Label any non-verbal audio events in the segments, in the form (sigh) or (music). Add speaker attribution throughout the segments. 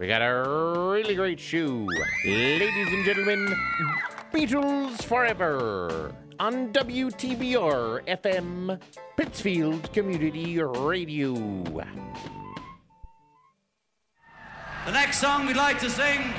Speaker 1: We got a really great show. Ladies and gentlemen, Beatles Forever on WTBR FM, Pittsfield Community Radio.
Speaker 2: The next song we'd like to sing.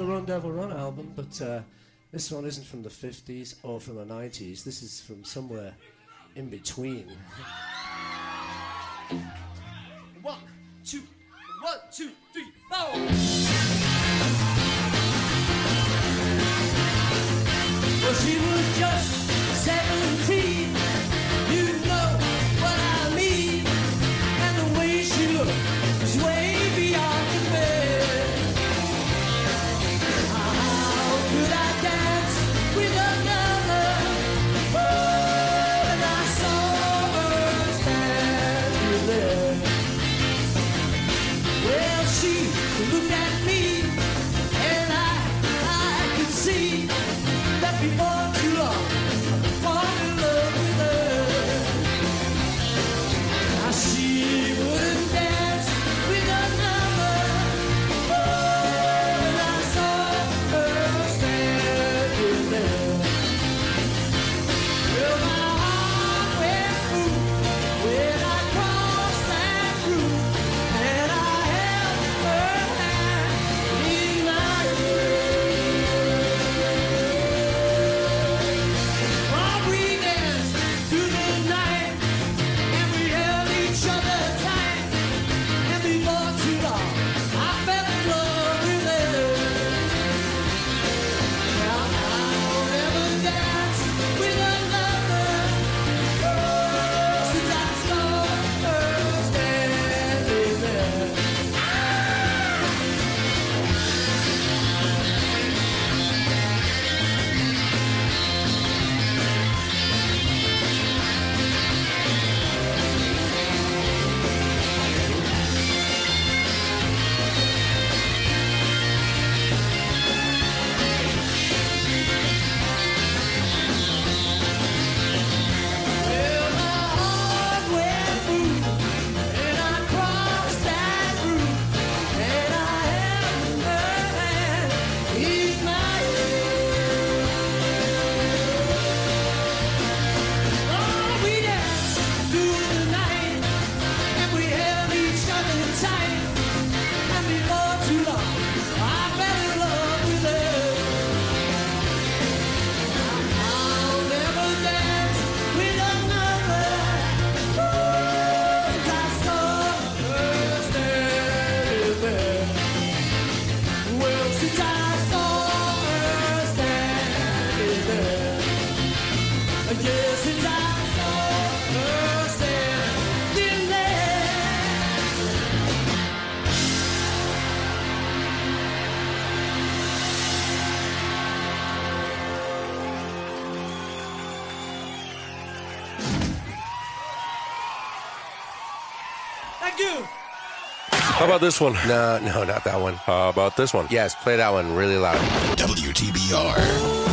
Speaker 2: the
Speaker 3: Run Devil Run album, but uh, this one isn't from the 50s or from the 90s. This is from somewhere in between. (laughs)
Speaker 4: about this one?
Speaker 5: No, no, not that one.
Speaker 4: How about this one?
Speaker 5: Yes, play that one really loud.
Speaker 2: WTBR.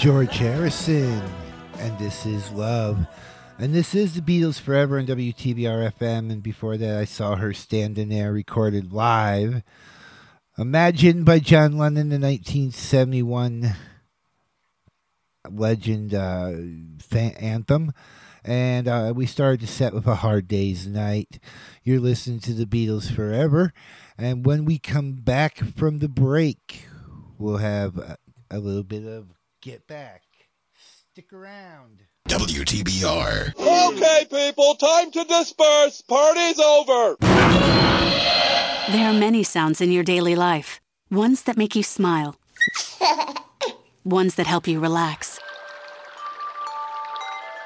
Speaker 6: George Harrison, and this is Love. And this is the Beatles Forever on WTBR FM. And before that, I saw her standing there recorded live. Imagine by John Lennon, the 1971 legend uh, fa- anthem. And uh, we started to set with A Hard Day's Night. You're listening to the Beatles Forever. And when we come back from the break, we'll have a little bit of Get Back. Stick around.
Speaker 7: WTBR.
Speaker 8: Okay, people, time to disperse. Party's over.
Speaker 9: There are many sounds in your daily life. Ones that make you smile. (laughs) Ones that help you relax.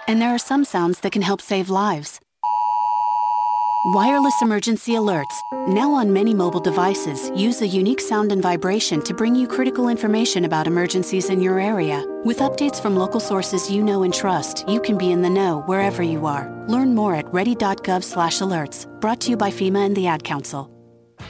Speaker 9: And there are some sounds that can help save lives. Wireless emergency alerts, now on many mobile devices, use a unique sound and vibration to bring you critical information about emergencies in your area. With updates from local sources you know and trust, you can be in the know wherever you are. Learn more at ready.gov/alerts. Brought to you by FEMA and the Ad Council.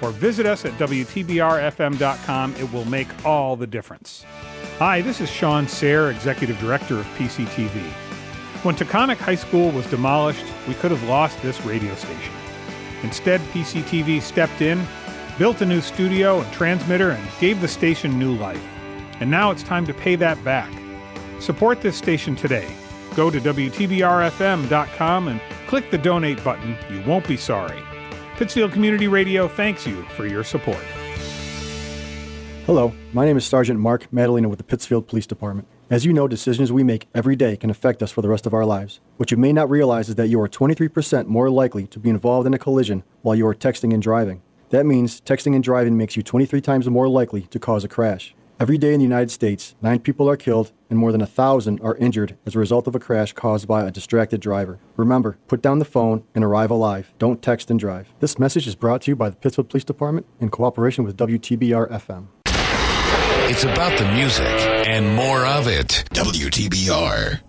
Speaker 10: or visit us at WTBRFM.com. It will make all the difference. Hi, this is Sean Sayre, Executive Director of PCTV. When Taconic High School was demolished, we could have lost this radio station. Instead, PCTV stepped in, built a new studio and transmitter, and gave the station new life. And now it's time to pay that back. Support this station today. Go to WTBRFM.com and click the donate button. You won't be sorry. Pittsfield Community Radio thanks you for your support.
Speaker 11: Hello, my name is Sergeant Mark Madalena with the Pittsfield Police Department. As you know, decisions we make every day can affect us for the rest of our lives. What you may not realize is that you are 23% more likely to be involved in a collision while you are texting and driving. That means texting and driving makes you 23 times more likely to cause a crash. Every day in the United States, nine people are killed and more than a thousand are injured as a result of a crash caused by a distracted driver. Remember, put down the phone and arrive alive. Don't text and drive. This message is brought to you by the Pittsfield Police Department in cooperation with WTBR FM.
Speaker 3: It's about the music and more of it. WTBR.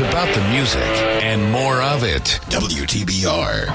Speaker 7: About the music and more of it. WTBR.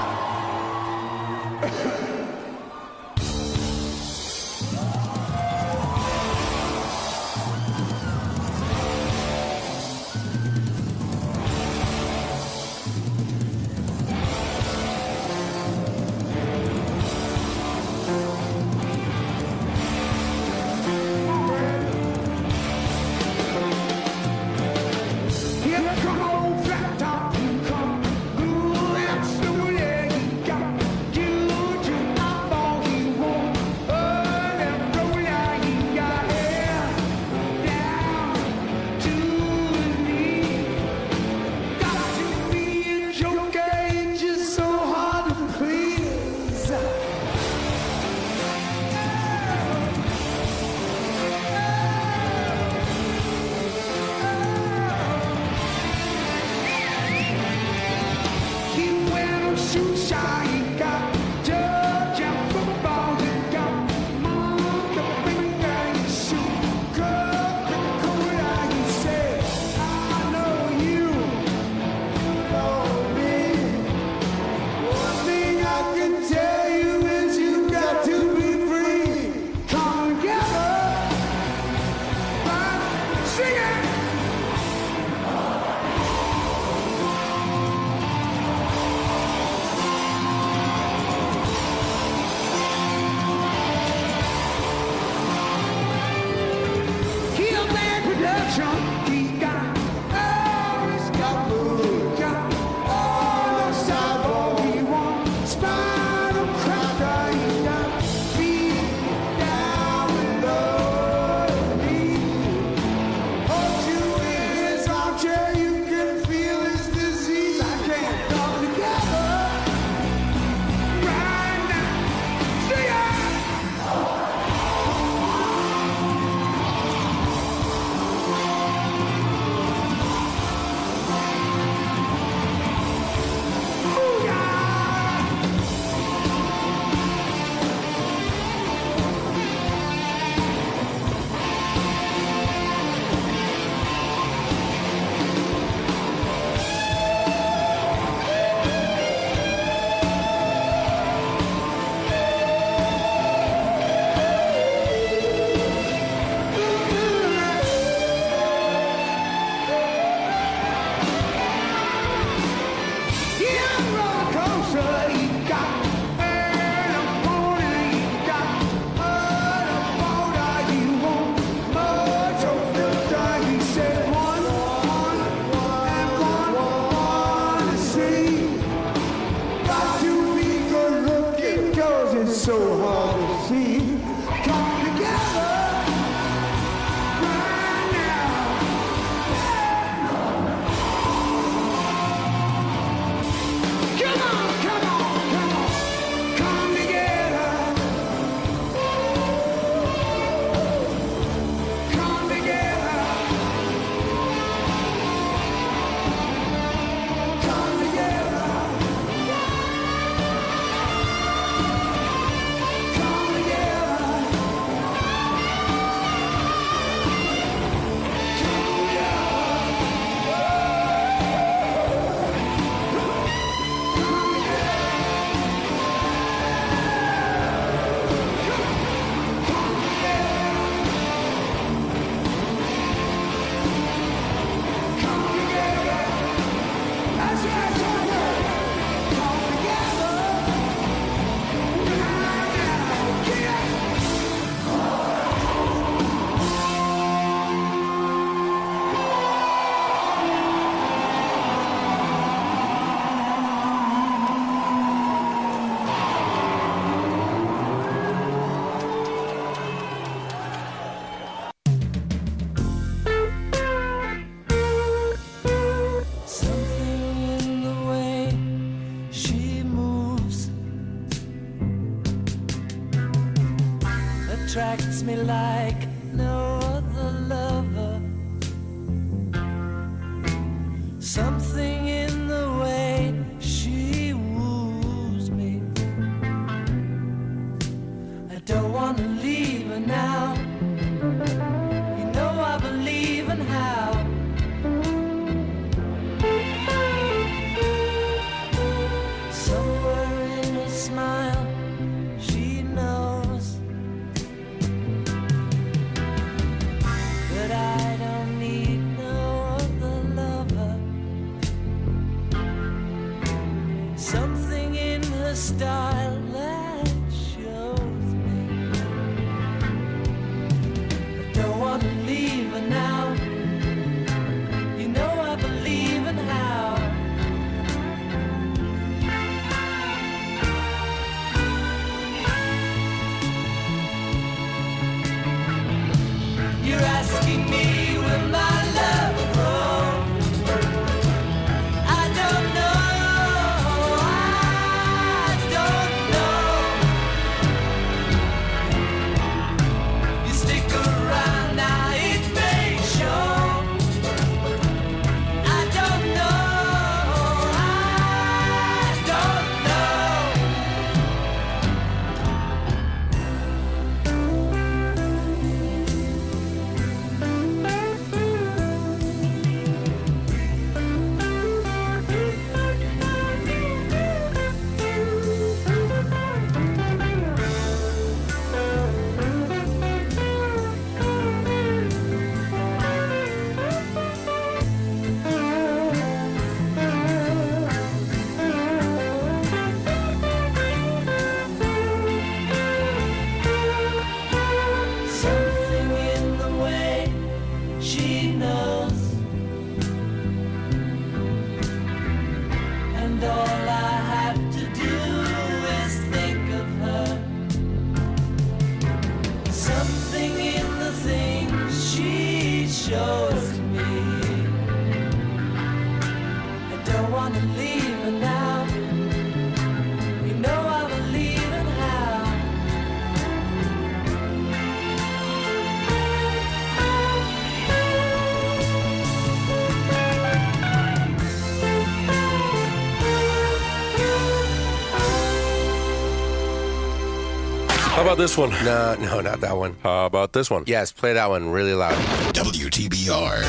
Speaker 12: About this one?
Speaker 5: No, no, not that one.
Speaker 12: How about this one?
Speaker 5: Yes, play that one really loud.
Speaker 13: WTBR.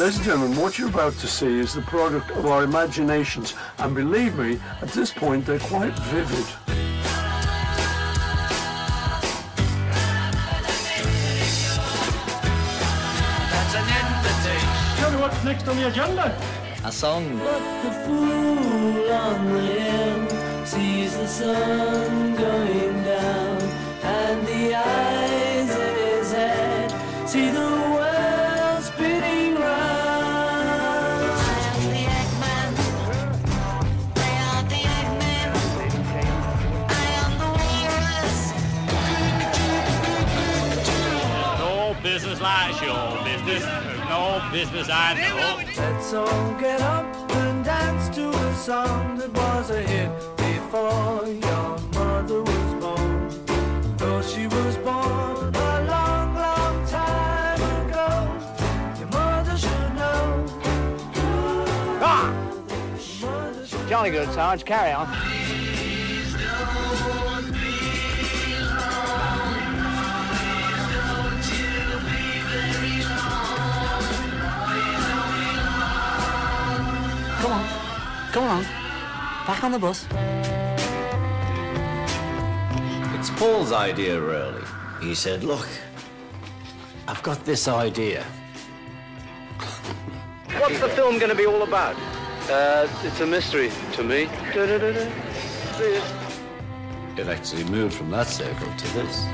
Speaker 14: Ladies and gentlemen, what you're about to see is the product of our imaginations, and believe me, at this point, they're quite vivid.
Speaker 2: That's an invitation.
Speaker 14: Tell me what's next on the agenda.
Speaker 2: A song. But the fool on the hill sees the sun going down, and the
Speaker 15: business I know.
Speaker 2: Let's all get up and dance to a song that was a hit before your mother was born. Though she was born a long, long time ago, your mother should know.
Speaker 16: Ah! Jolly good, Sarge. Carry on.
Speaker 17: Come on. Come on. Back on the bus.
Speaker 18: It's Paul's idea, really. He said, Look, I've got this idea. (laughs)
Speaker 16: What's the film going to be all about?
Speaker 18: Uh, it's a mystery to me. It actually moved from that circle to this.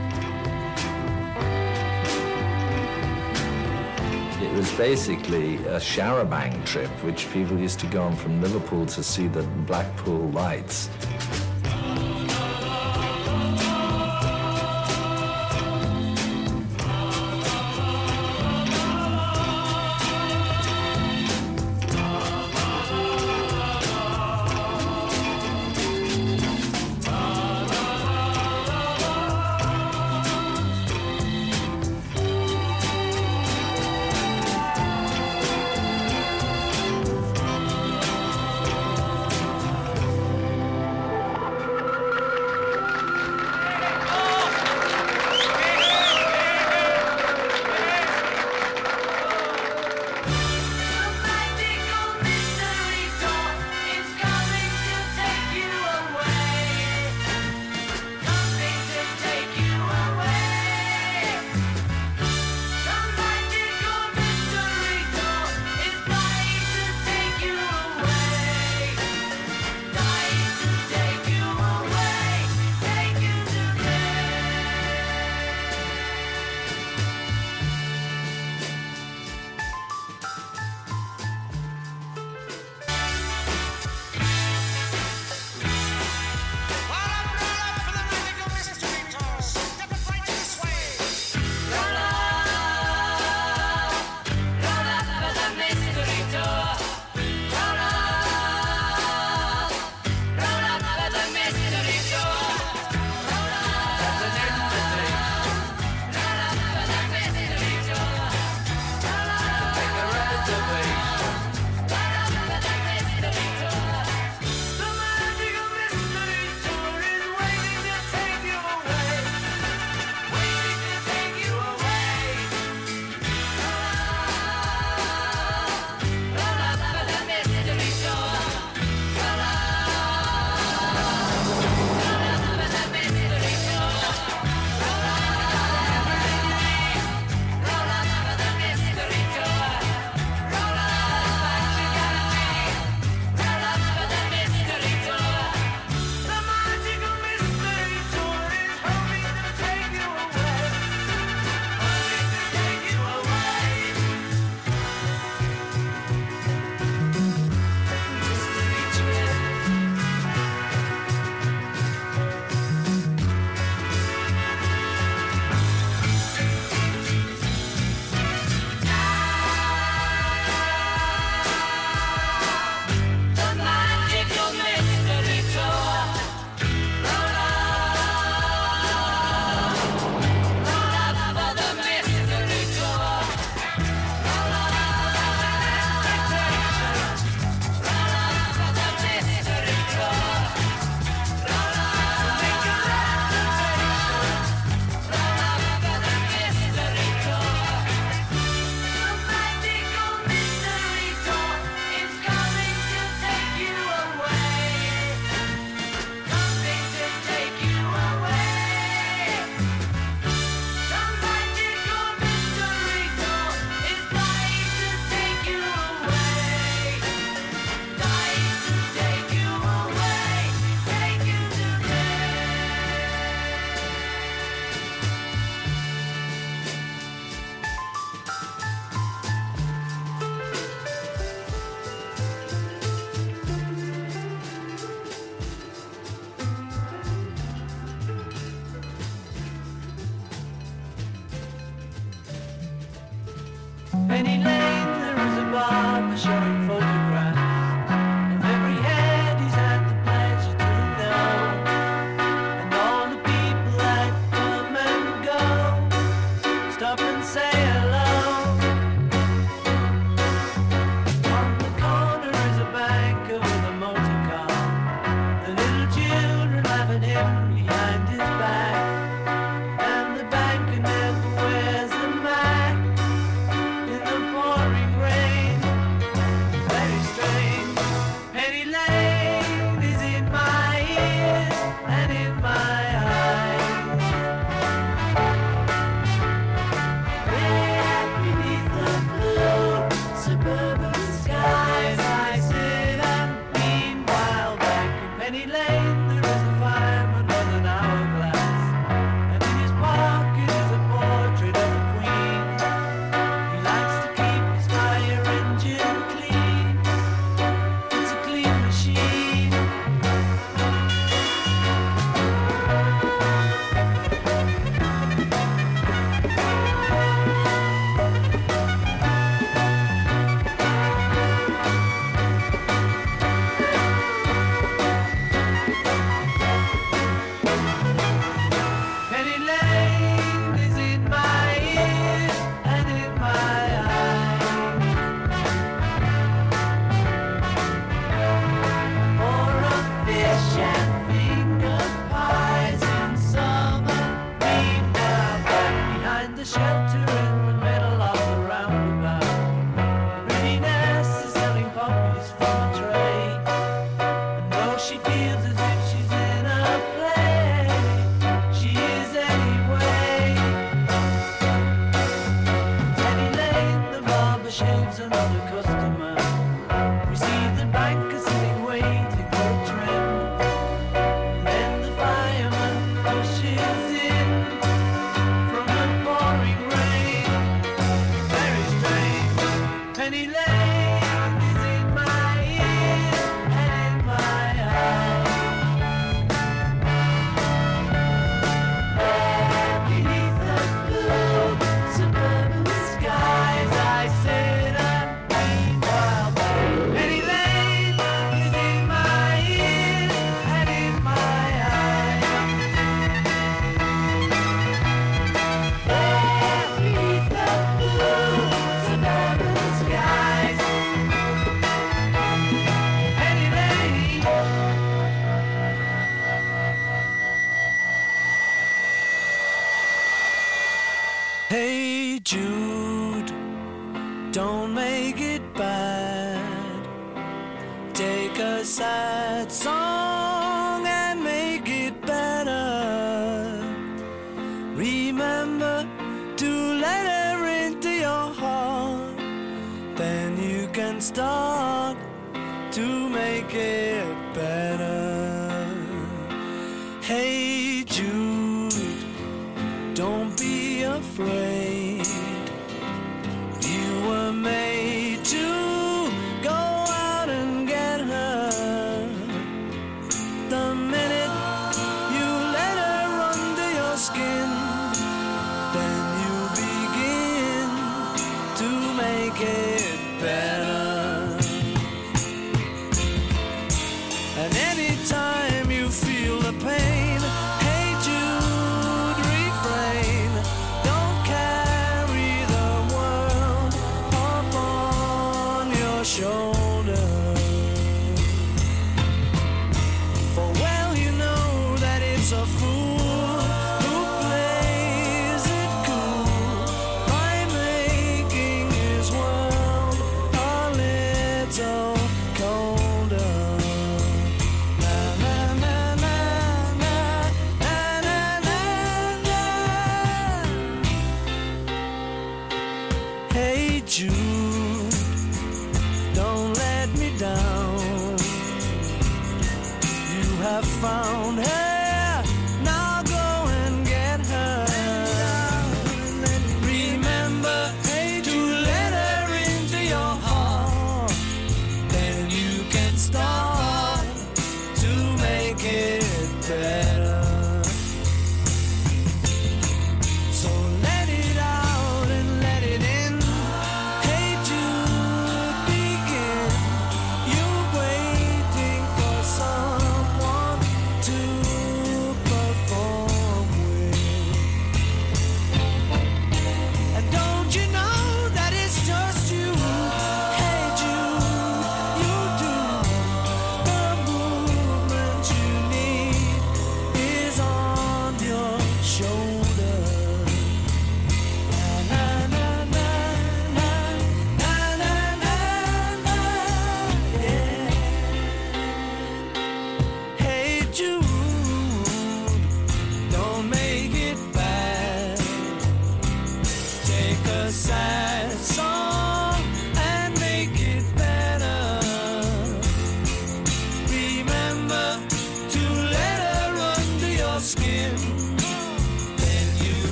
Speaker 18: Was basically a Charabanc trip, which people used to go on from Liverpool to see the Blackpool lights.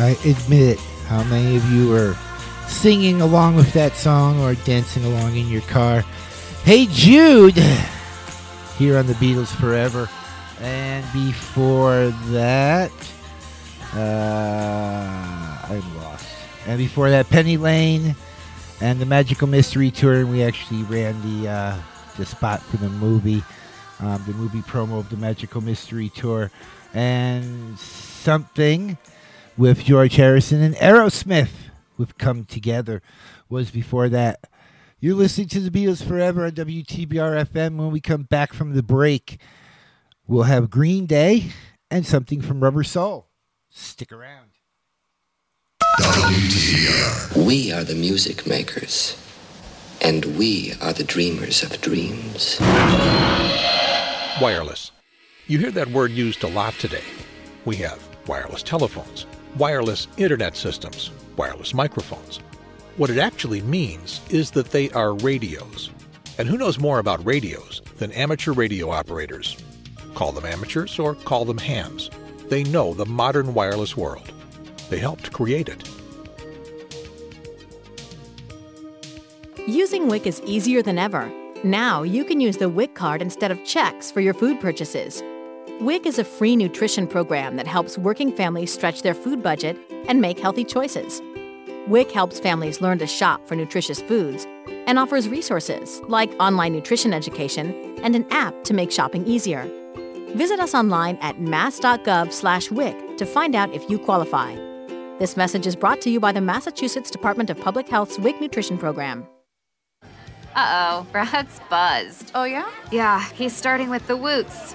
Speaker 2: I admit it.
Speaker 6: how many of you are singing along with that song or dancing along in your car. Hey Jude, here on the Beatles Forever. And before that, uh, I'm lost. And before that, Penny Lane and the Magical Mystery Tour. And we actually ran the uh, the spot for the movie, um, the movie promo of the Magical Mystery Tour, and something with George Harrison and Aerosmith with Come Together was before that. You're listening to the Beatles Forever on WTBR FM. When we come back from the break, we'll have Green Day and something from Rubber Soul. Stick around. WTBR.
Speaker 19: We are the music makers, and we are the dreamers of dreams.
Speaker 20: Wireless. You hear that word used a lot today. We have wireless telephones, wireless internet systems, wireless microphones. What it actually means is that they are radios. And who knows more about radios than amateur radio operators? Call them amateurs or call them hams. They know the modern wireless world. They helped create it.
Speaker 21: Using WIC is easier than ever. Now you can use the WIC card instead of checks for your food purchases. WIC is a free nutrition program that helps working families stretch their food budget and make healthy choices. WIC helps families learn to shop for nutritious foods and offers resources like online nutrition education and an app to make shopping easier. Visit us online at mass.gov/wic to find out if you qualify. This message is brought to you by the Massachusetts Department of Public Health's WIC Nutrition Program.
Speaker 22: Uh oh, Brad's buzzed.
Speaker 23: Oh, yeah?
Speaker 22: Yeah, he's starting with the woots.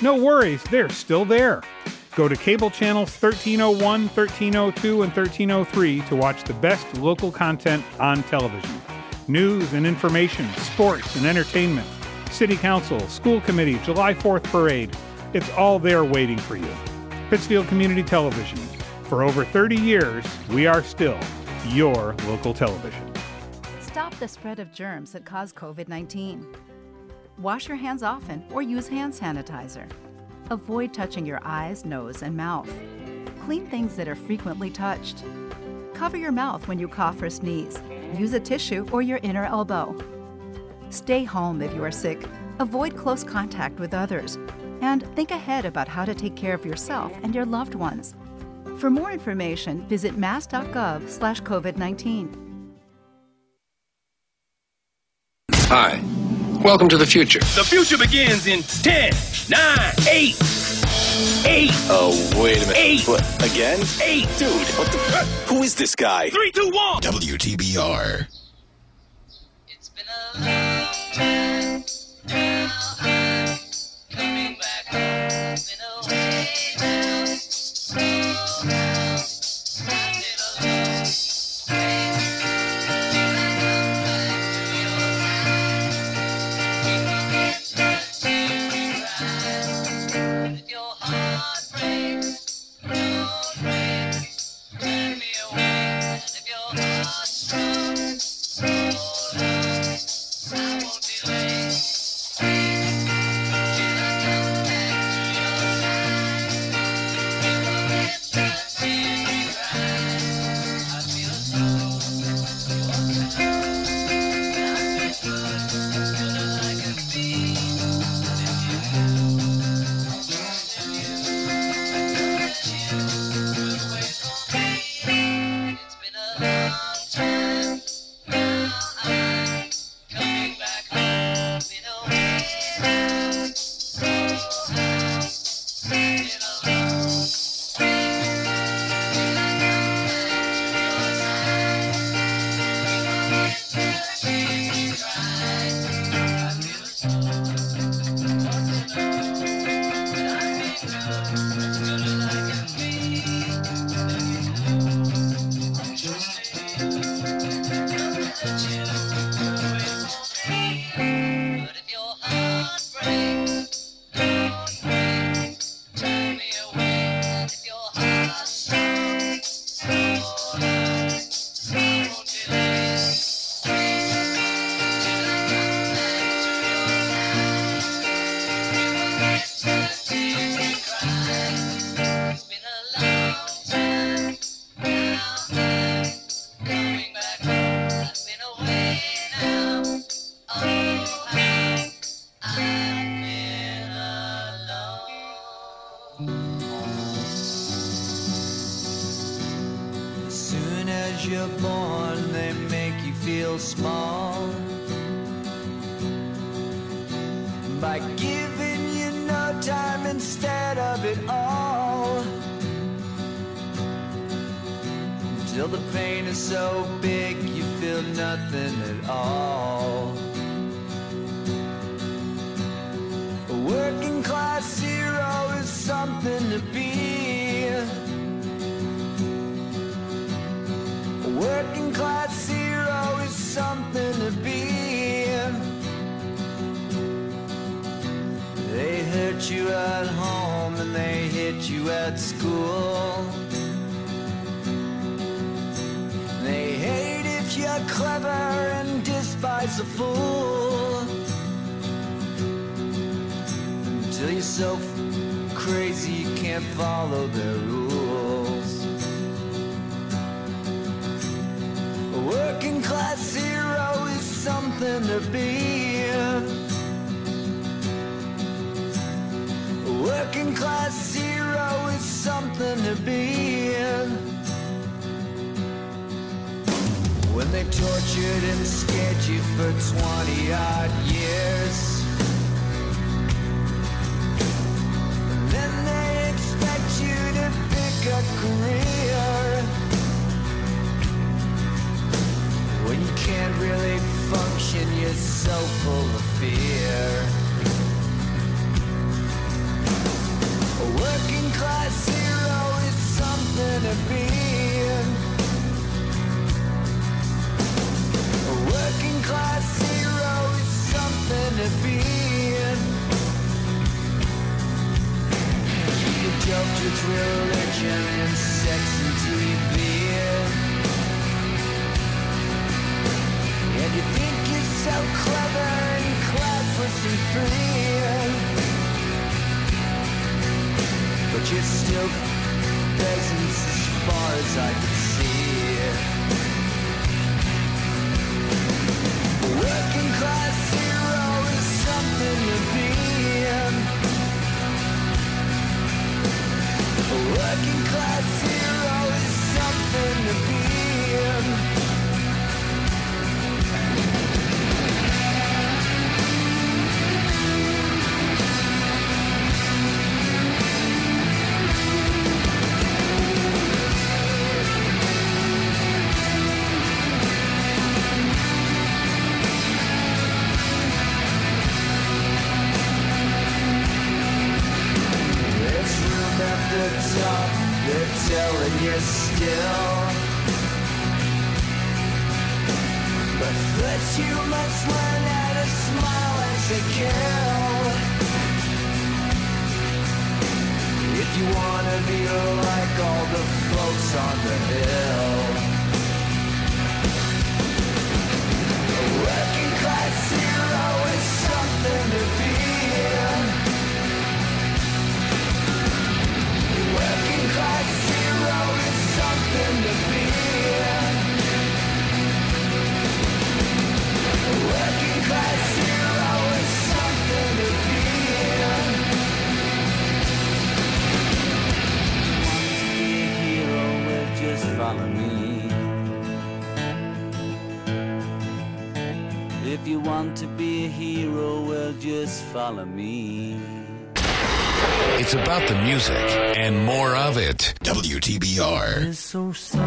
Speaker 10: No worries, they're still there. Go to cable channels 1301, 1302, and 1303 to watch the best local content on television. News and information, sports and entertainment, city council, school committee, July 4th parade. It's all there waiting for you. Pittsfield Community Television. For over 30 years, we are still your local television.
Speaker 23: Stop the spread of germs that cause COVID 19. Wash your hands often or use hand sanitizer. Avoid touching your eyes, nose, and mouth. Clean things that are frequently touched. Cover your mouth when you cough or sneeze. Use a tissue or your inner elbow. Stay home if you are sick. Avoid close contact with others. And think ahead about how to take care of yourself and your loved ones. For more information, visit mass.gov/covid19.
Speaker 24: Hi. Welcome to the future.
Speaker 25: The future begins in 10, 9, 8, 8.
Speaker 24: Oh, wait a minute.
Speaker 25: Eight.
Speaker 24: What, again?
Speaker 25: 8.
Speaker 24: Dude, what the fuck? Who is this guy?
Speaker 25: 3, 2, 1.
Speaker 26: WTBR.
Speaker 27: Full of fear. A working class far so sorry,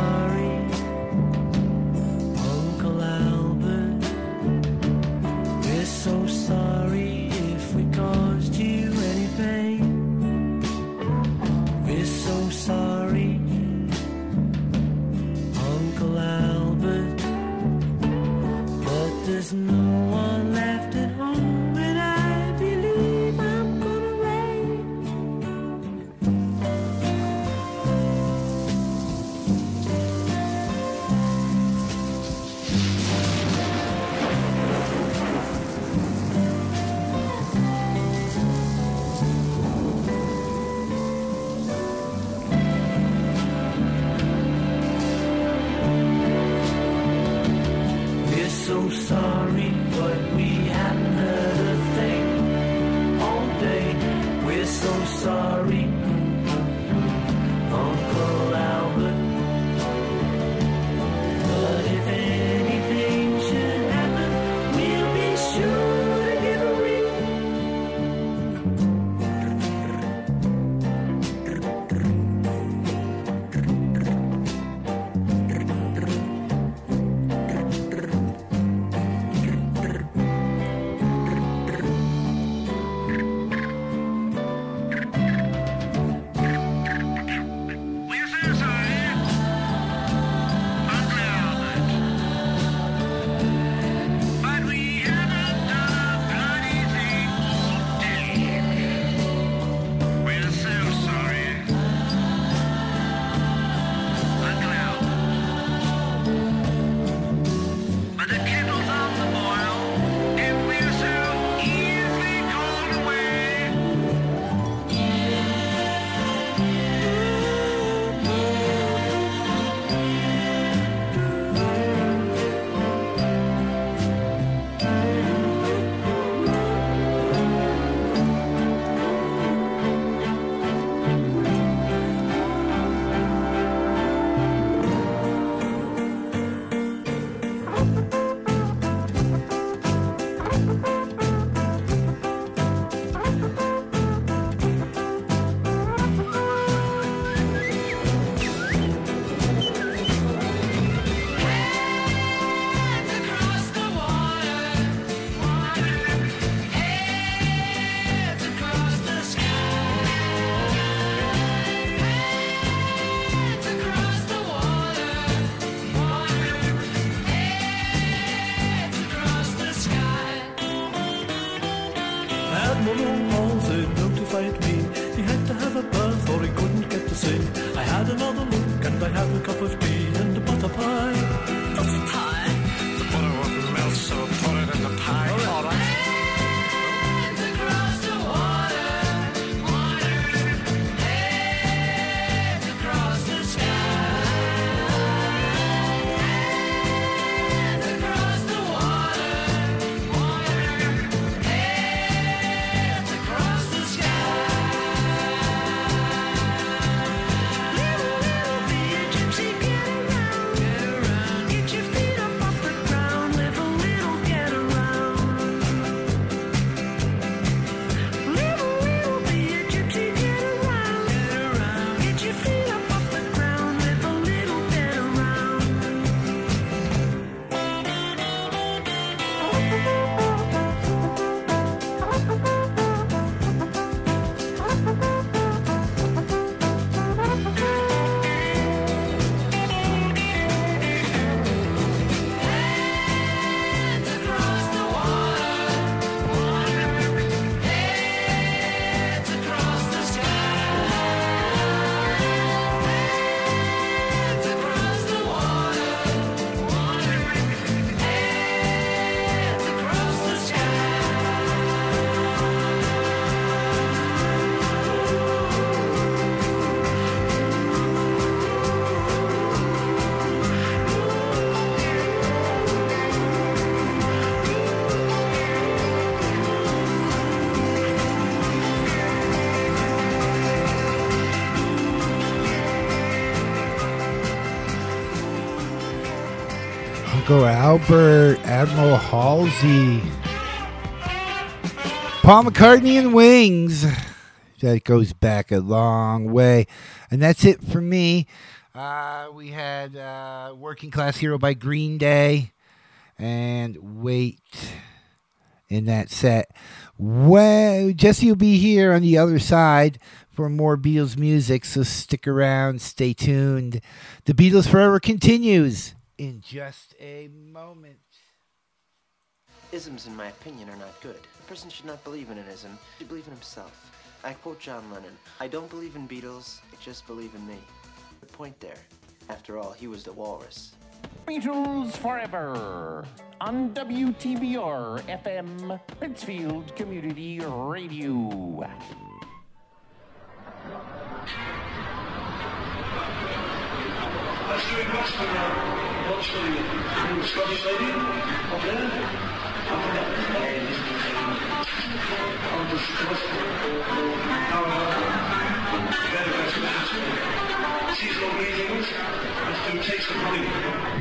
Speaker 6: Uncle Albert, Admiral Halsey, Paul McCartney and Wings. That goes back a long way. And that's it for me. Uh, we had uh, Working Class Hero by Green Day and Wait in that set. Well, Jesse will be here on the other side for more Beatles music, so stick around, stay tuned. The Beatles Forever continues in just a moment.
Speaker 28: Isms, in my opinion, are not good. A person should not believe in an ism, he should believe in himself. I quote John Lennon I don't believe in Beatles, I just believe in me. The point there. After all, he was the walrus.
Speaker 29: Beatles Forever on WTBR FM, Pittsfield Community Radio.
Speaker 14: Let's do it once Once for you. The Scottish lady up there. There. On the Scottish. Very best message. Seasonal greetings. Let's do Taste of Honey.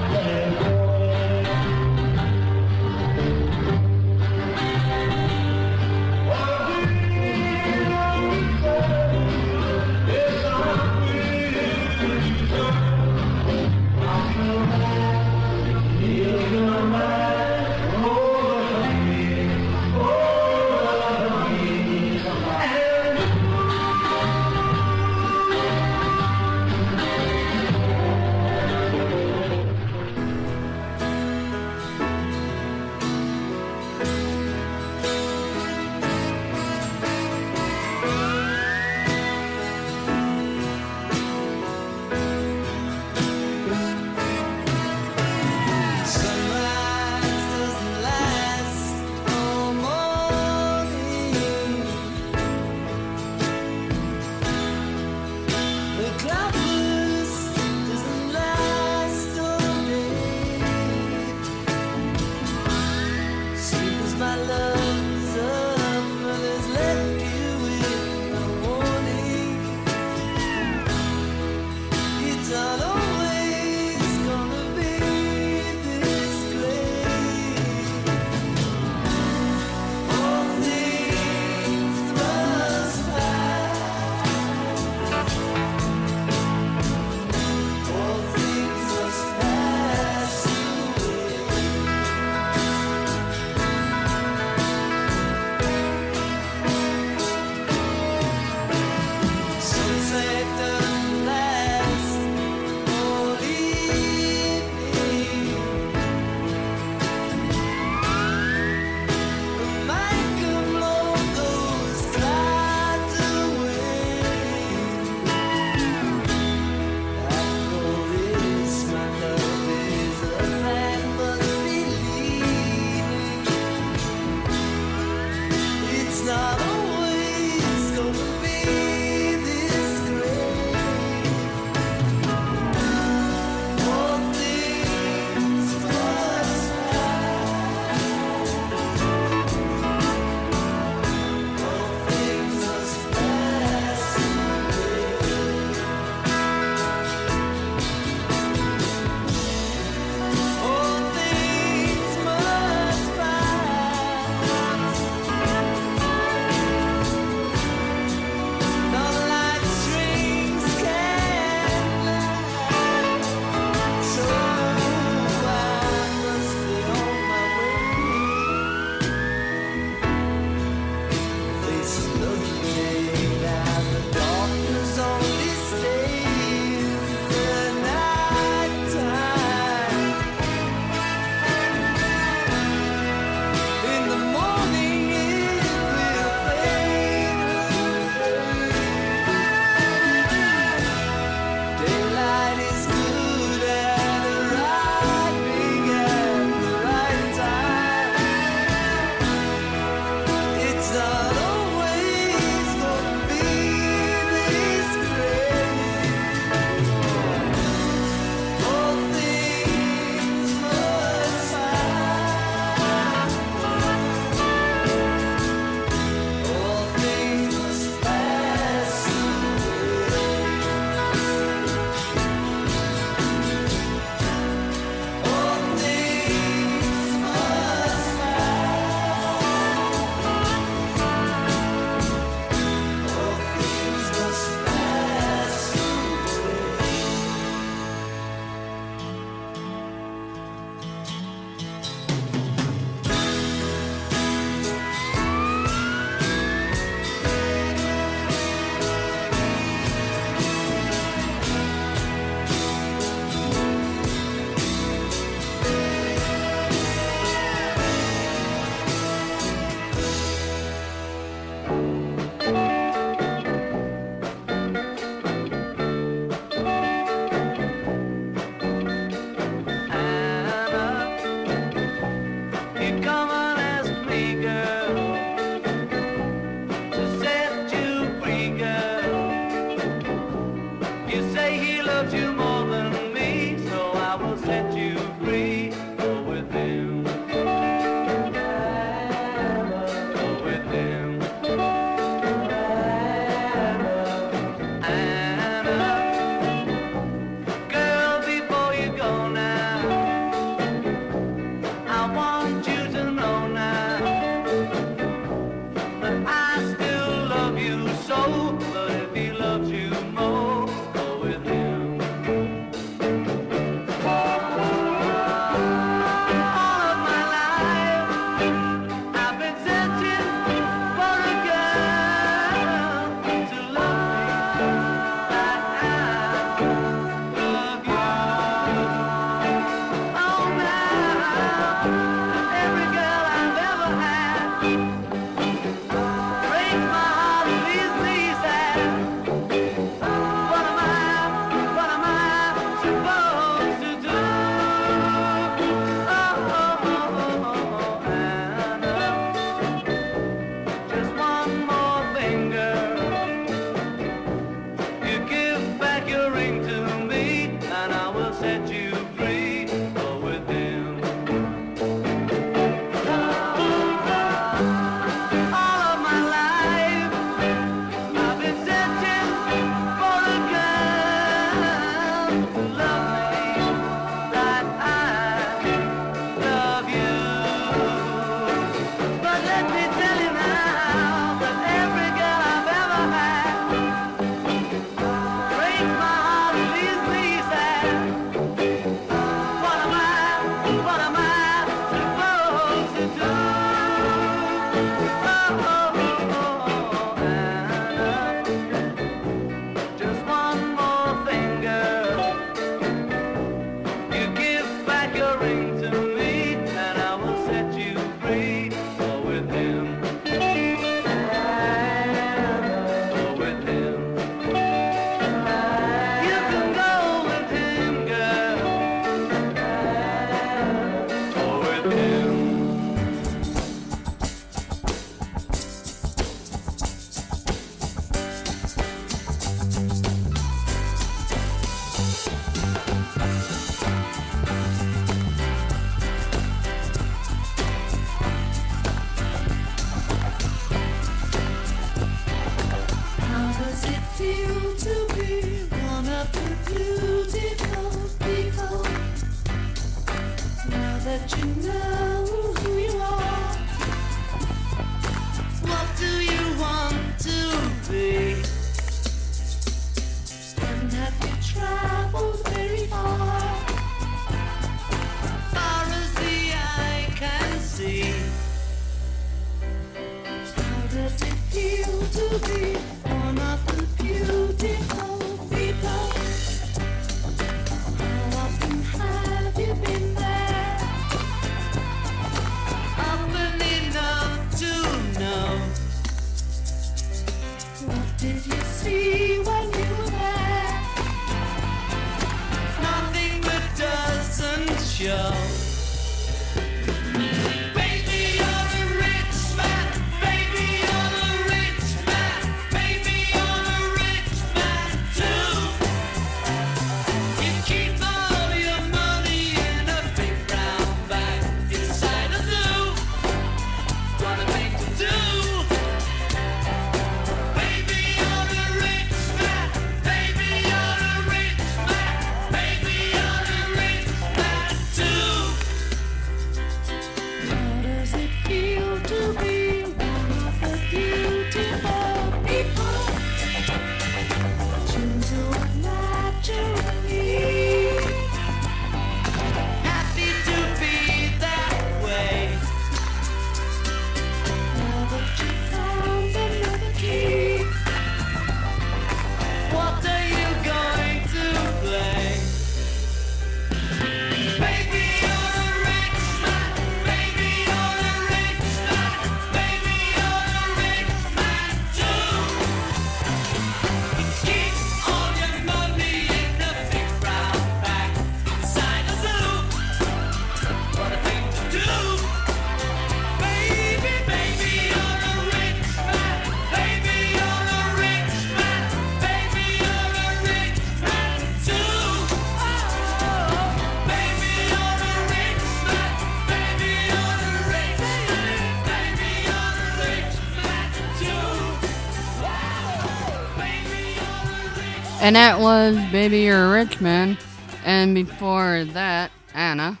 Speaker 2: And that
Speaker 30: was Baby You're a Rich Man. And before that, Anna.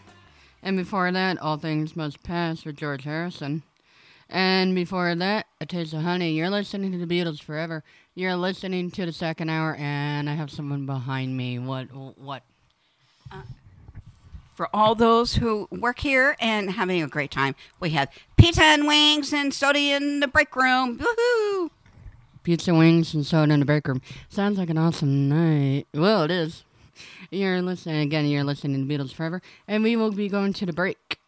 Speaker 30: And before that, All Things Must Pass with George Harrison. And before that, A Taste of Honey. You're listening to the Beatles Forever. You're listening to the second hour, and I have someone behind me. What? What?
Speaker 31: For all those who work here and having a great time, we have pizza and wings and soda in the break room. Woohoo!
Speaker 30: Pizza, wings, and soda in the break room. Sounds like an awesome night. Well, it is. You're listening again. You're listening to Beatles Forever, and we will be going to the break.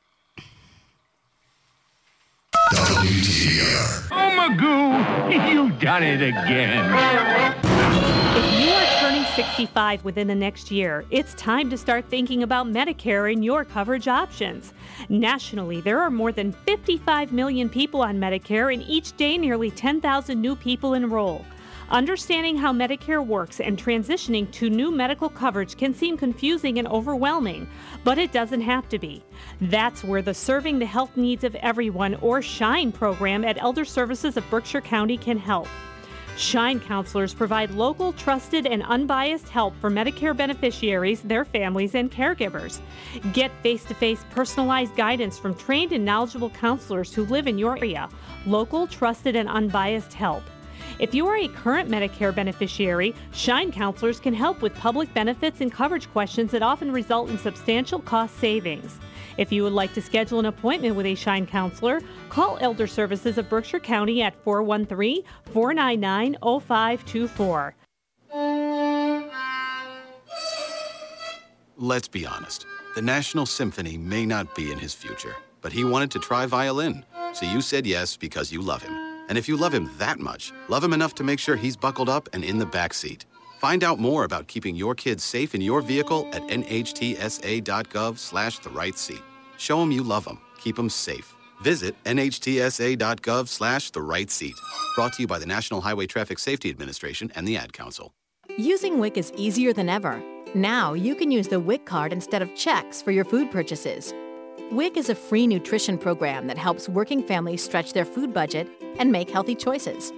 Speaker 30: WTR.
Speaker 29: Oh, Magoo, (laughs) you've done it again.
Speaker 32: If you are turning 65 within the next year, it's time to start thinking about Medicare and your coverage options. Nationally, there are more than 55 million people on Medicare, and each day nearly 10,000 new people enroll. Understanding how Medicare works and transitioning to new medical coverage can seem confusing and overwhelming, but it doesn't have to be. That's where the Serving the Health Needs of Everyone or SHINE program at Elder Services of Berkshire County can help. Shine counselors provide local, trusted, and unbiased help for Medicare beneficiaries, their families, and caregivers. Get face to face personalized guidance from trained and knowledgeable counselors who live in your area. Local, trusted, and unbiased help. If you are a current Medicare beneficiary, Shine counselors can help with public benefits and coverage questions that often result in substantial cost savings. If you would like to schedule an appointment with a Shine counselor, call Elder Services of Berkshire County at 413 499 0524.
Speaker 13: Let's be honest. The National Symphony may not be in his future, but he wanted to try violin. So you said yes because you love him. And if you love him that much, love him enough to make sure he's buckled up and in the back seat. Find out more about keeping your kids safe in your vehicle at nhtsa.gov slash the right seat. Show them you love them. Keep them safe. Visit nhtsa.gov slash the right seat. Brought to you by the National Highway Traffic Safety Administration and the Ad Council.
Speaker 21: Using WIC is easier than ever. Now you can use the WIC card instead of checks for your food purchases. WIC is a free nutrition program that helps working families stretch their food budget and make healthy choices.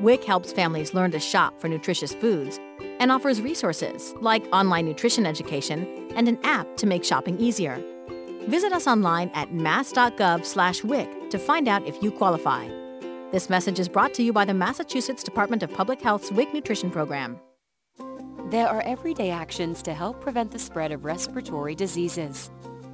Speaker 21: WIC helps families learn to shop for nutritious foods and offers resources like online nutrition education and an app to make shopping easier. Visit us online at mass.gov/wic to find out if you qualify. This message is brought to you by the Massachusetts Department of Public Health's WIC nutrition program.
Speaker 33: There are everyday actions to help prevent the spread of respiratory diseases.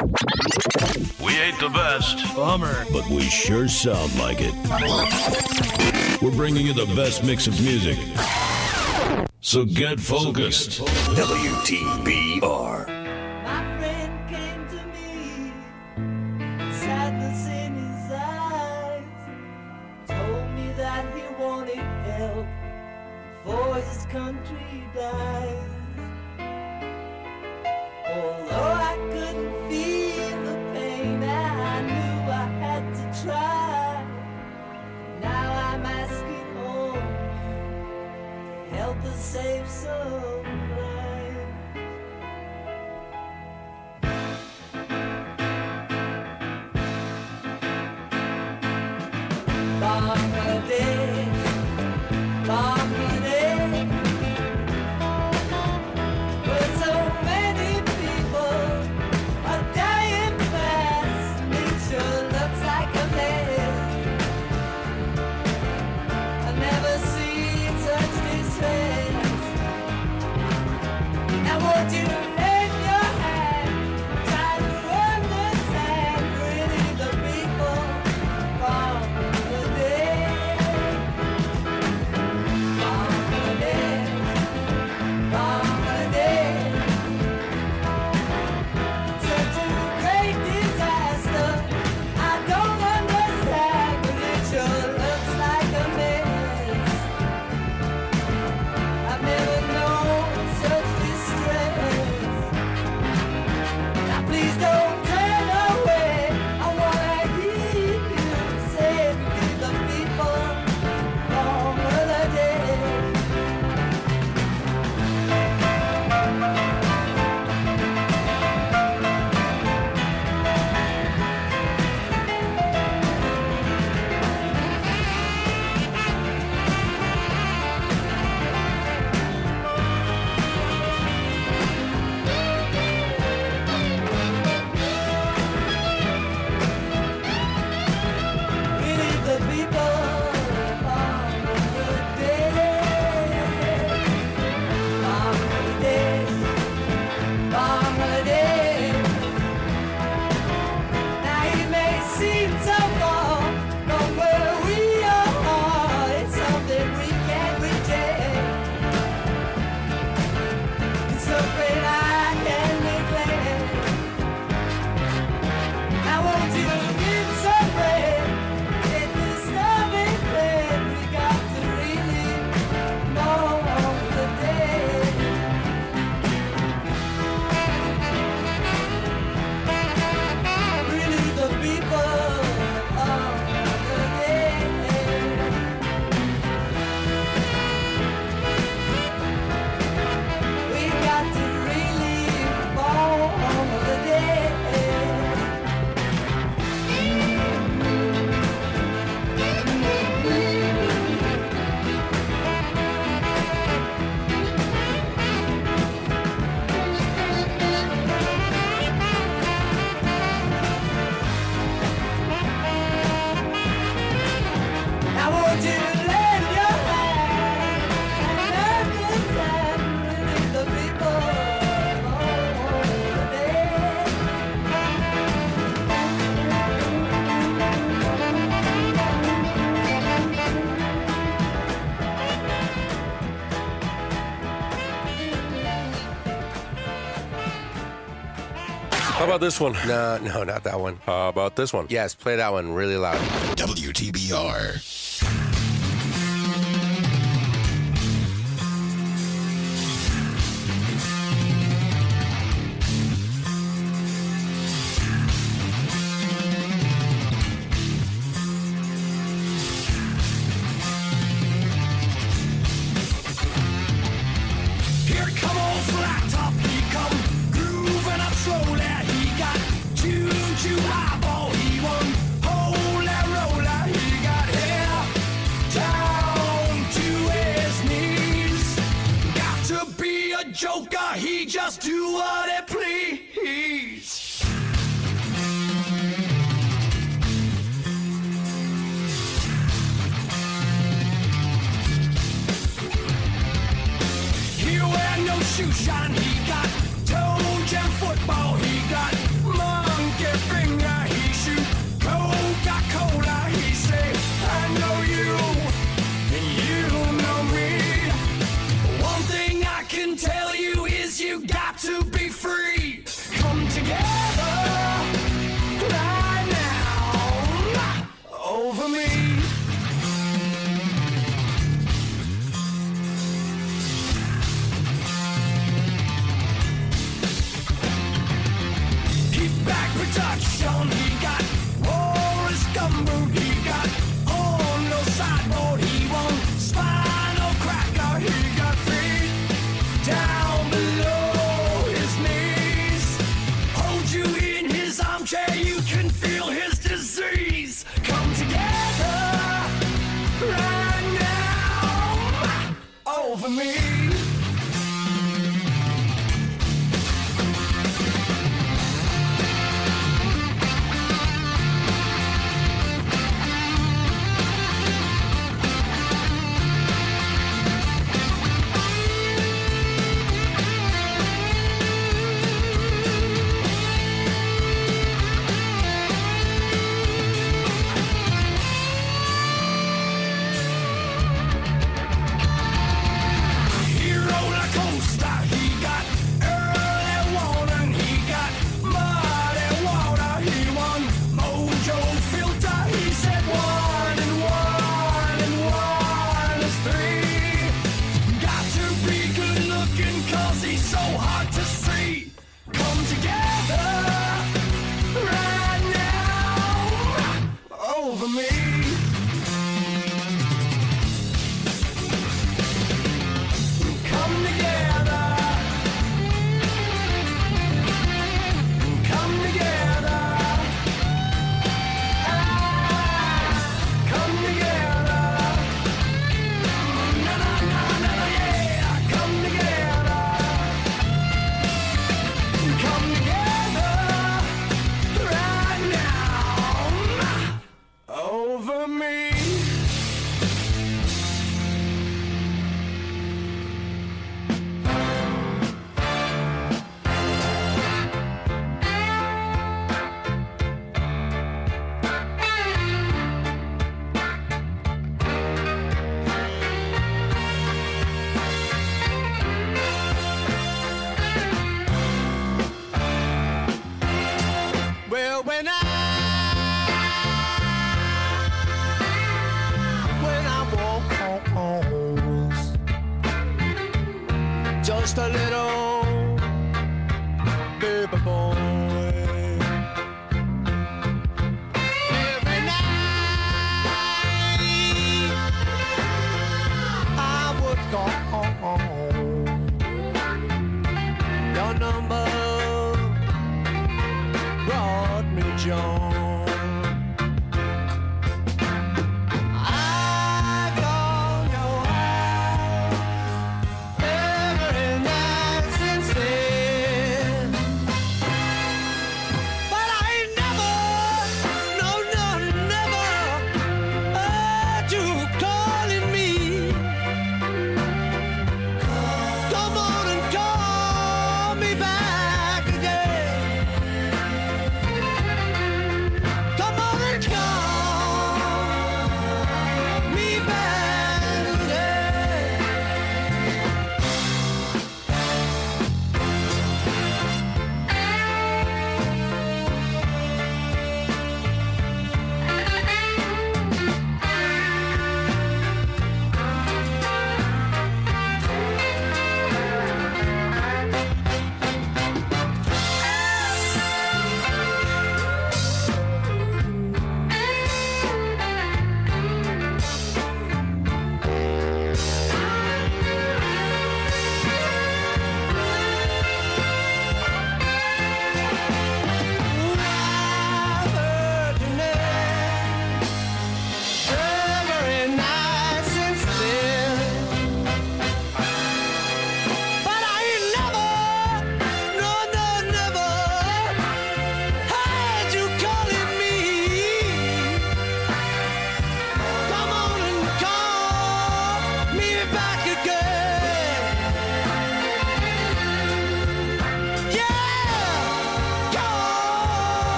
Speaker 25: We ain't the best. Bummer. But we sure sound like it. We're bringing you the best mix of music. So get focused. WTBR.
Speaker 5: this one? No, no, not that one. How about this one? Yes, play that one really loud.
Speaker 2: WTBR.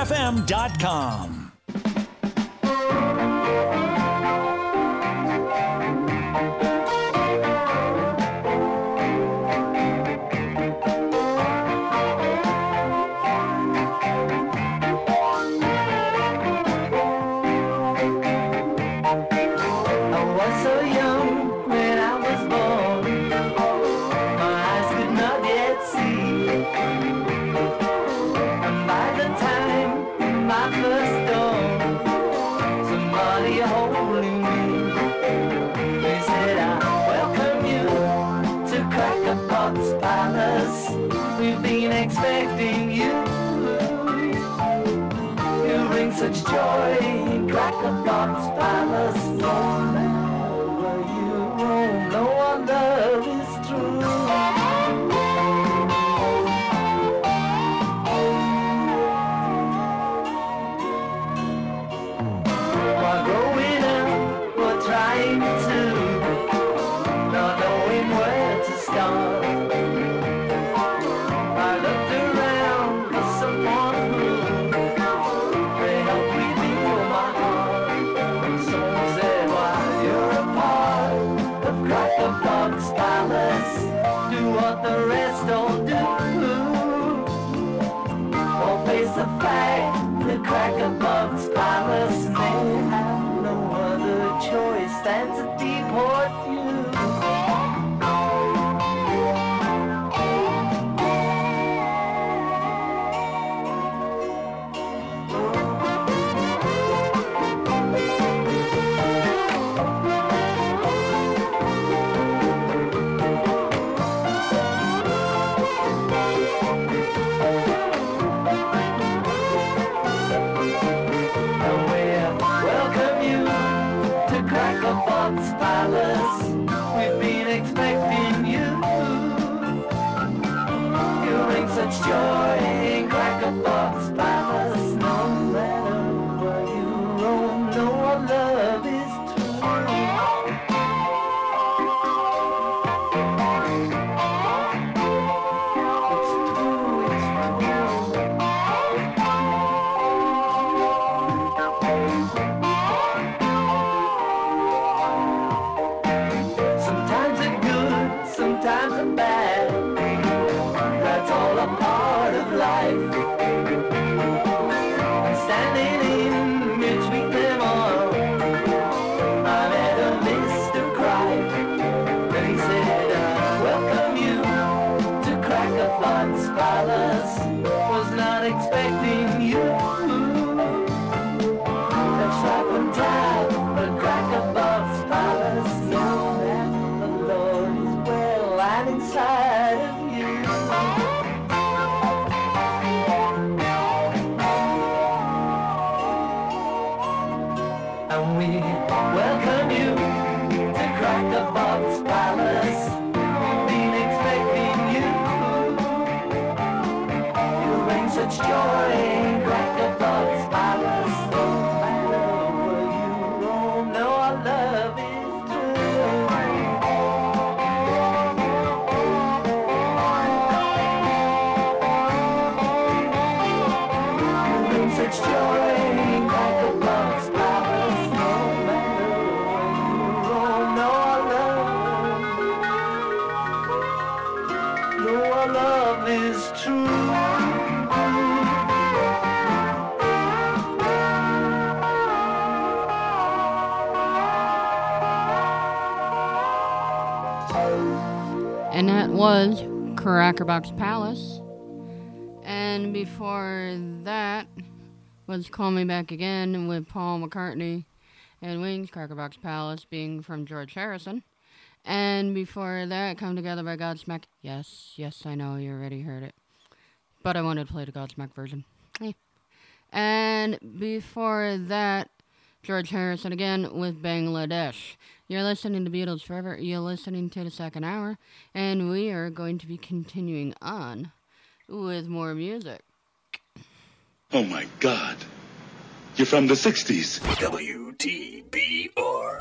Speaker 2: WFM.com. expecting you.
Speaker 30: Crackerbox Palace. And before that was Call Me Back Again with Paul McCartney and Wings Crackerbox Palace being from George Harrison. And before that, Come Together by Godsmack. Yes, yes, I know, you already heard it. But I wanted to play the Godsmack version. And before that George Harrison again with Bangladesh. You're listening to Beatles Forever. You're listening to the second hour, and we are going to be continuing on with more music.
Speaker 34: Oh my God! You're from the '60s.
Speaker 35: WTBR.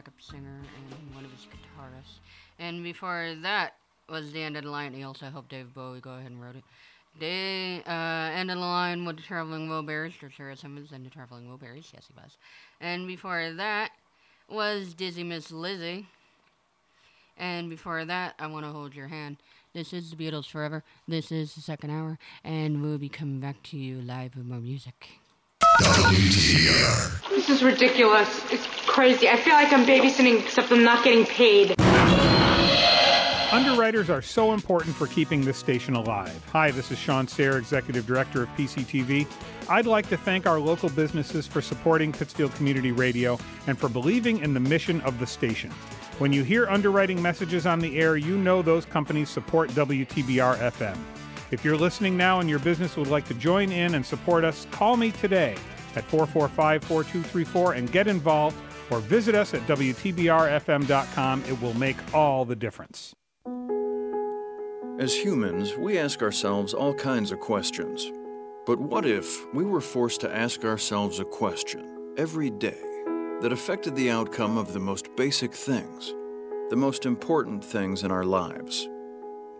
Speaker 30: Backup singer and one of his guitarists. And before that was the end of the line. He also helped Dave Bowie go ahead and wrote it. They uh, end of the line with the Traveling Wilburys. George Harrison was in the Traveling Wilburys. Yes, he was. And before that was Dizzy Miss Lizzy. And before that, I Want to Hold Your Hand. This is the Beatles Forever. This is the second hour, and we'll be coming back to you live with more music.
Speaker 36: This is ridiculous. It's crazy. I feel like I'm babysitting, except I'm not getting paid.
Speaker 10: Underwriters are so important for keeping this station alive. Hi, this is Shawn Serre, Executive Director of PCTV. I'd like to thank our local businesses for supporting Pittsfield Community Radio and for believing in the mission of the station. When you hear underwriting messages on the air, you know those companies support WTBR FM. If you're listening now and your business would like to join in and support us, call me today at 445 4234 and get involved or visit us at WTBRFM.com. It will make all the difference.
Speaker 37: As humans, we ask ourselves all kinds of questions. But what if we were forced to ask ourselves a question every day that affected the outcome of the most basic things, the most important things in our lives?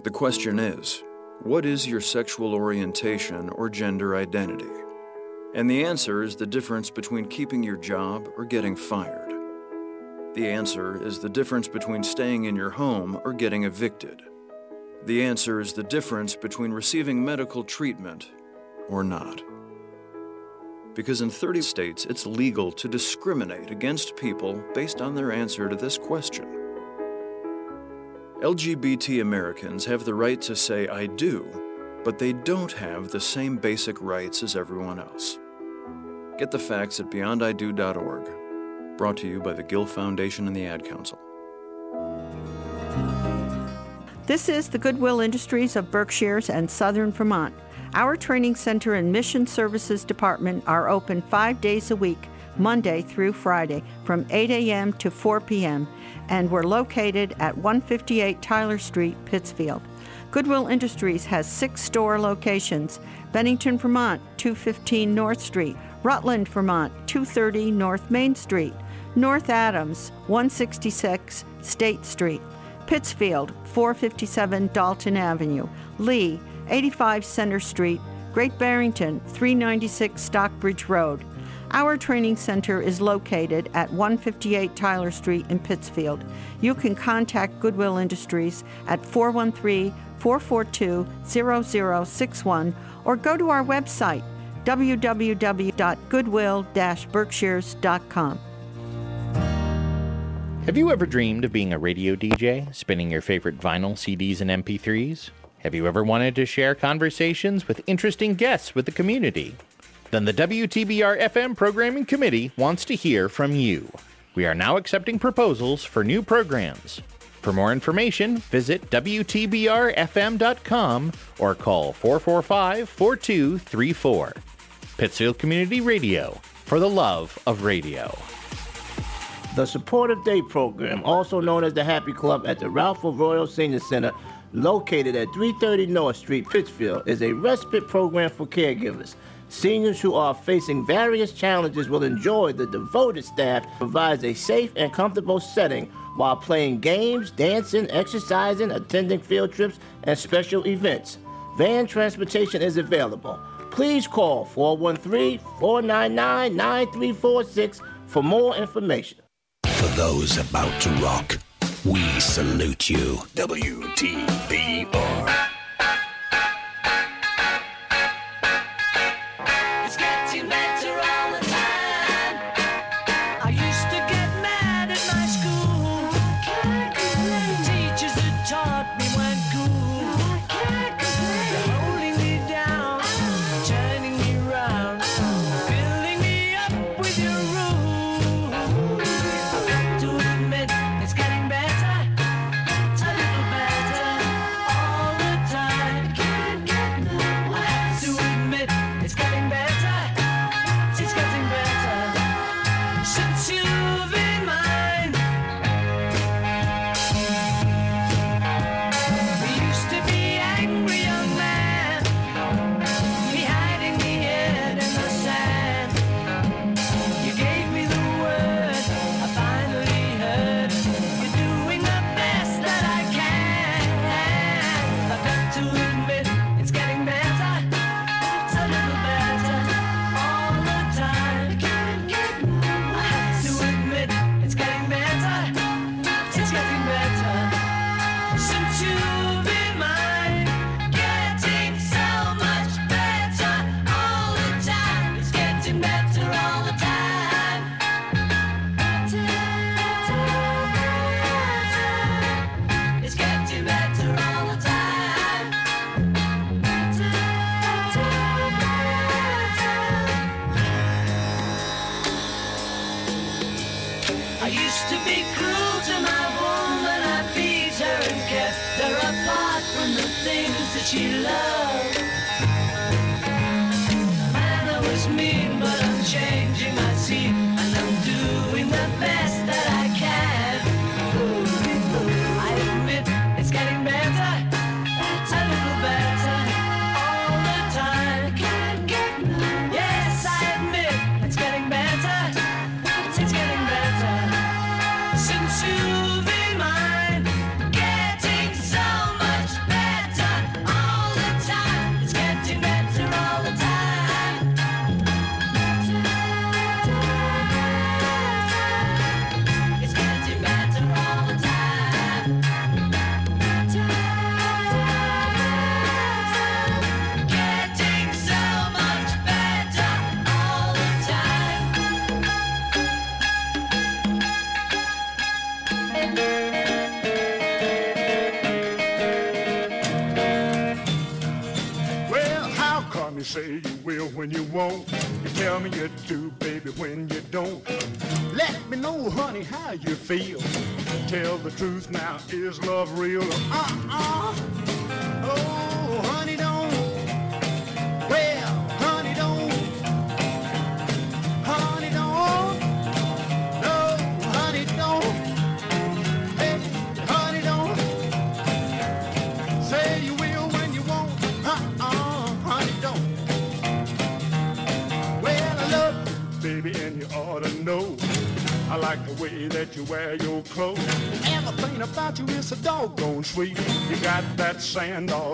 Speaker 37: The question is what is your sexual orientation or gender identity? And the answer is the difference between keeping your job or getting fired. The answer is the difference between staying in your home or getting evicted. The answer is the difference between receiving medical treatment or not. Because in 30 states, it's legal to discriminate against people based on their answer to this question. LGBT Americans have the right to say, I do, but they don't have the same basic rights as everyone else. Get the facts at beyondido.org. Brought to you by the Gill Foundation and the Ad Council.
Speaker 38: This is the Goodwill Industries of Berkshires and Southern Vermont. Our training center and mission services department are open five days a week, Monday through Friday, from 8 a.m. to 4 p.m., and we're located at 158 Tyler Street, Pittsfield. Goodwill Industries has six store locations. Bennington, Vermont, 215 North Street, Rutland, Vermont, 230 North Main Street, North Adams, 166 State Street, Pittsfield, 457 Dalton Avenue, Lee, 85 Center Street, Great Barrington, 396 Stockbridge Road. Our training center is located at 158 Tyler Street in Pittsfield. You can contact Goodwill Industries at 413 442 0061 or go to our website www.goodwill berkshires.com.
Speaker 39: Have you ever dreamed of being a radio DJ, spinning your favorite vinyl, CDs, and MP3s? Have you ever wanted to share conversations with interesting guests with the community? Then the WTBR FM Programming Committee wants to hear from you. We are now accepting proposals for new programs. For more information, visit WTBRFM.com or call 445 4234. Pittsfield Community Radio, for the love of radio.
Speaker 40: The Supportive Day Program, also known as the Happy Club at the Ralph Froio Senior Center, located at 330 North Street, Pittsfield, is a respite program for caregivers. Seniors who are facing various challenges will enjoy the devoted staff provides a safe and comfortable setting while playing games, dancing, exercising, attending field trips, and special events. Van transportation is available. Please call 413-499-9346 for more information.
Speaker 2: For those about to rock, we salute you. WTBR.
Speaker 41: That
Speaker 42: sand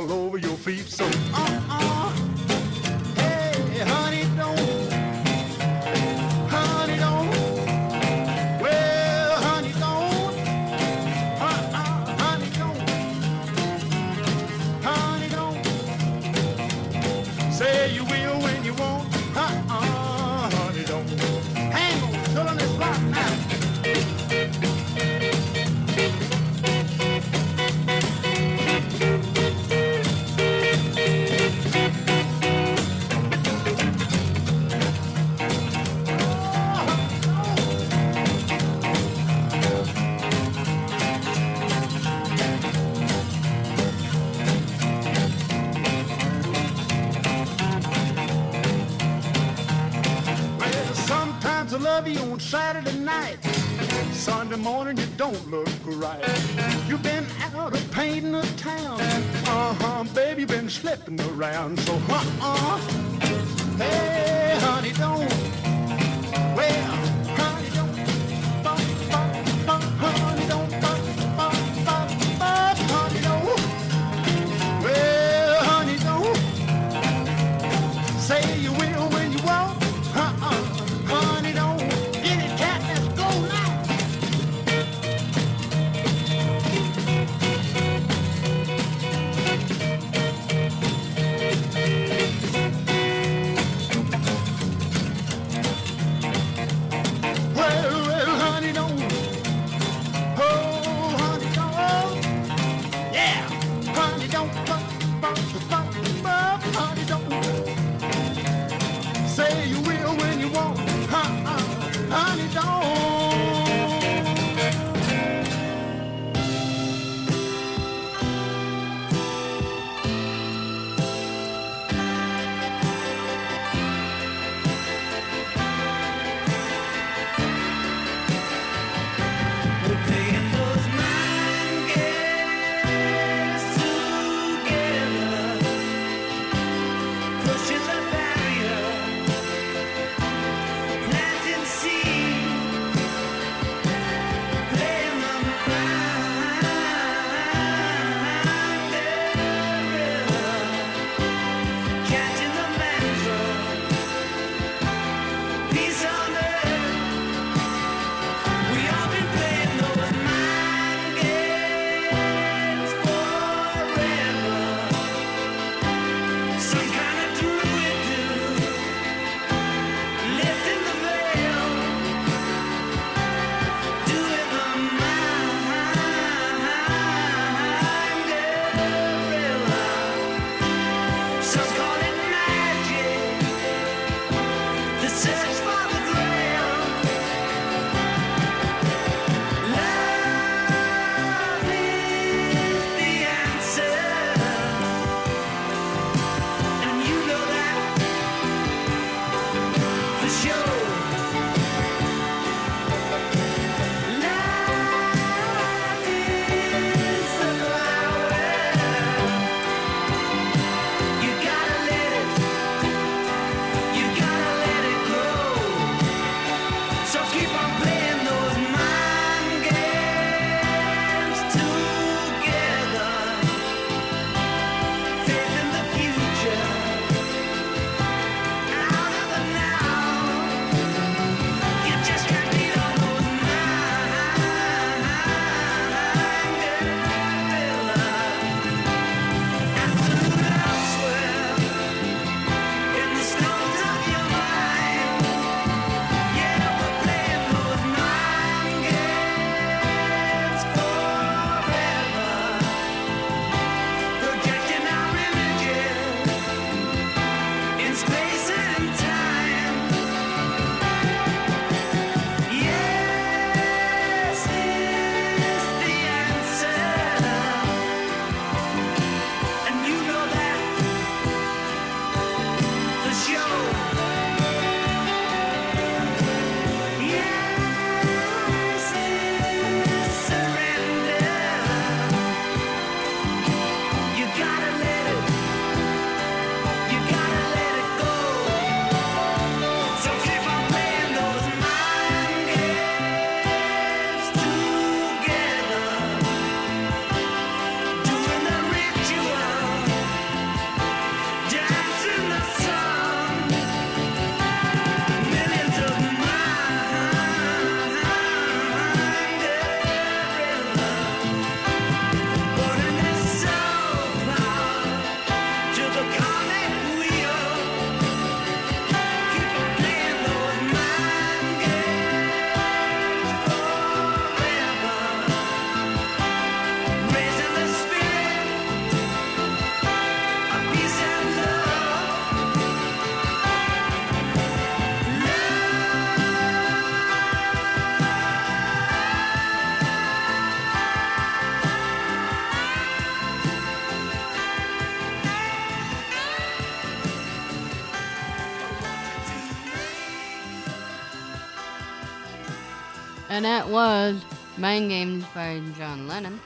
Speaker 30: And that was Mind Games by John Lennon.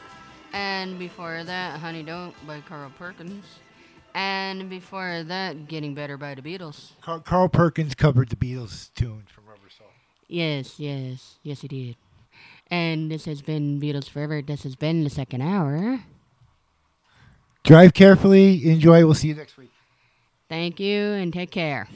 Speaker 30: And before that, Honey Don't by Carl Perkins. And before that, Getting Better by the Beatles.
Speaker 6: Carl, Carl Perkins covered the Beatles tunes from Rubber Soul.
Speaker 30: Yes, yes, yes, he did. And this has been Beatles Forever. This has been the second hour.
Speaker 6: Drive carefully. Enjoy. We'll see you next week.
Speaker 30: Thank you and take care.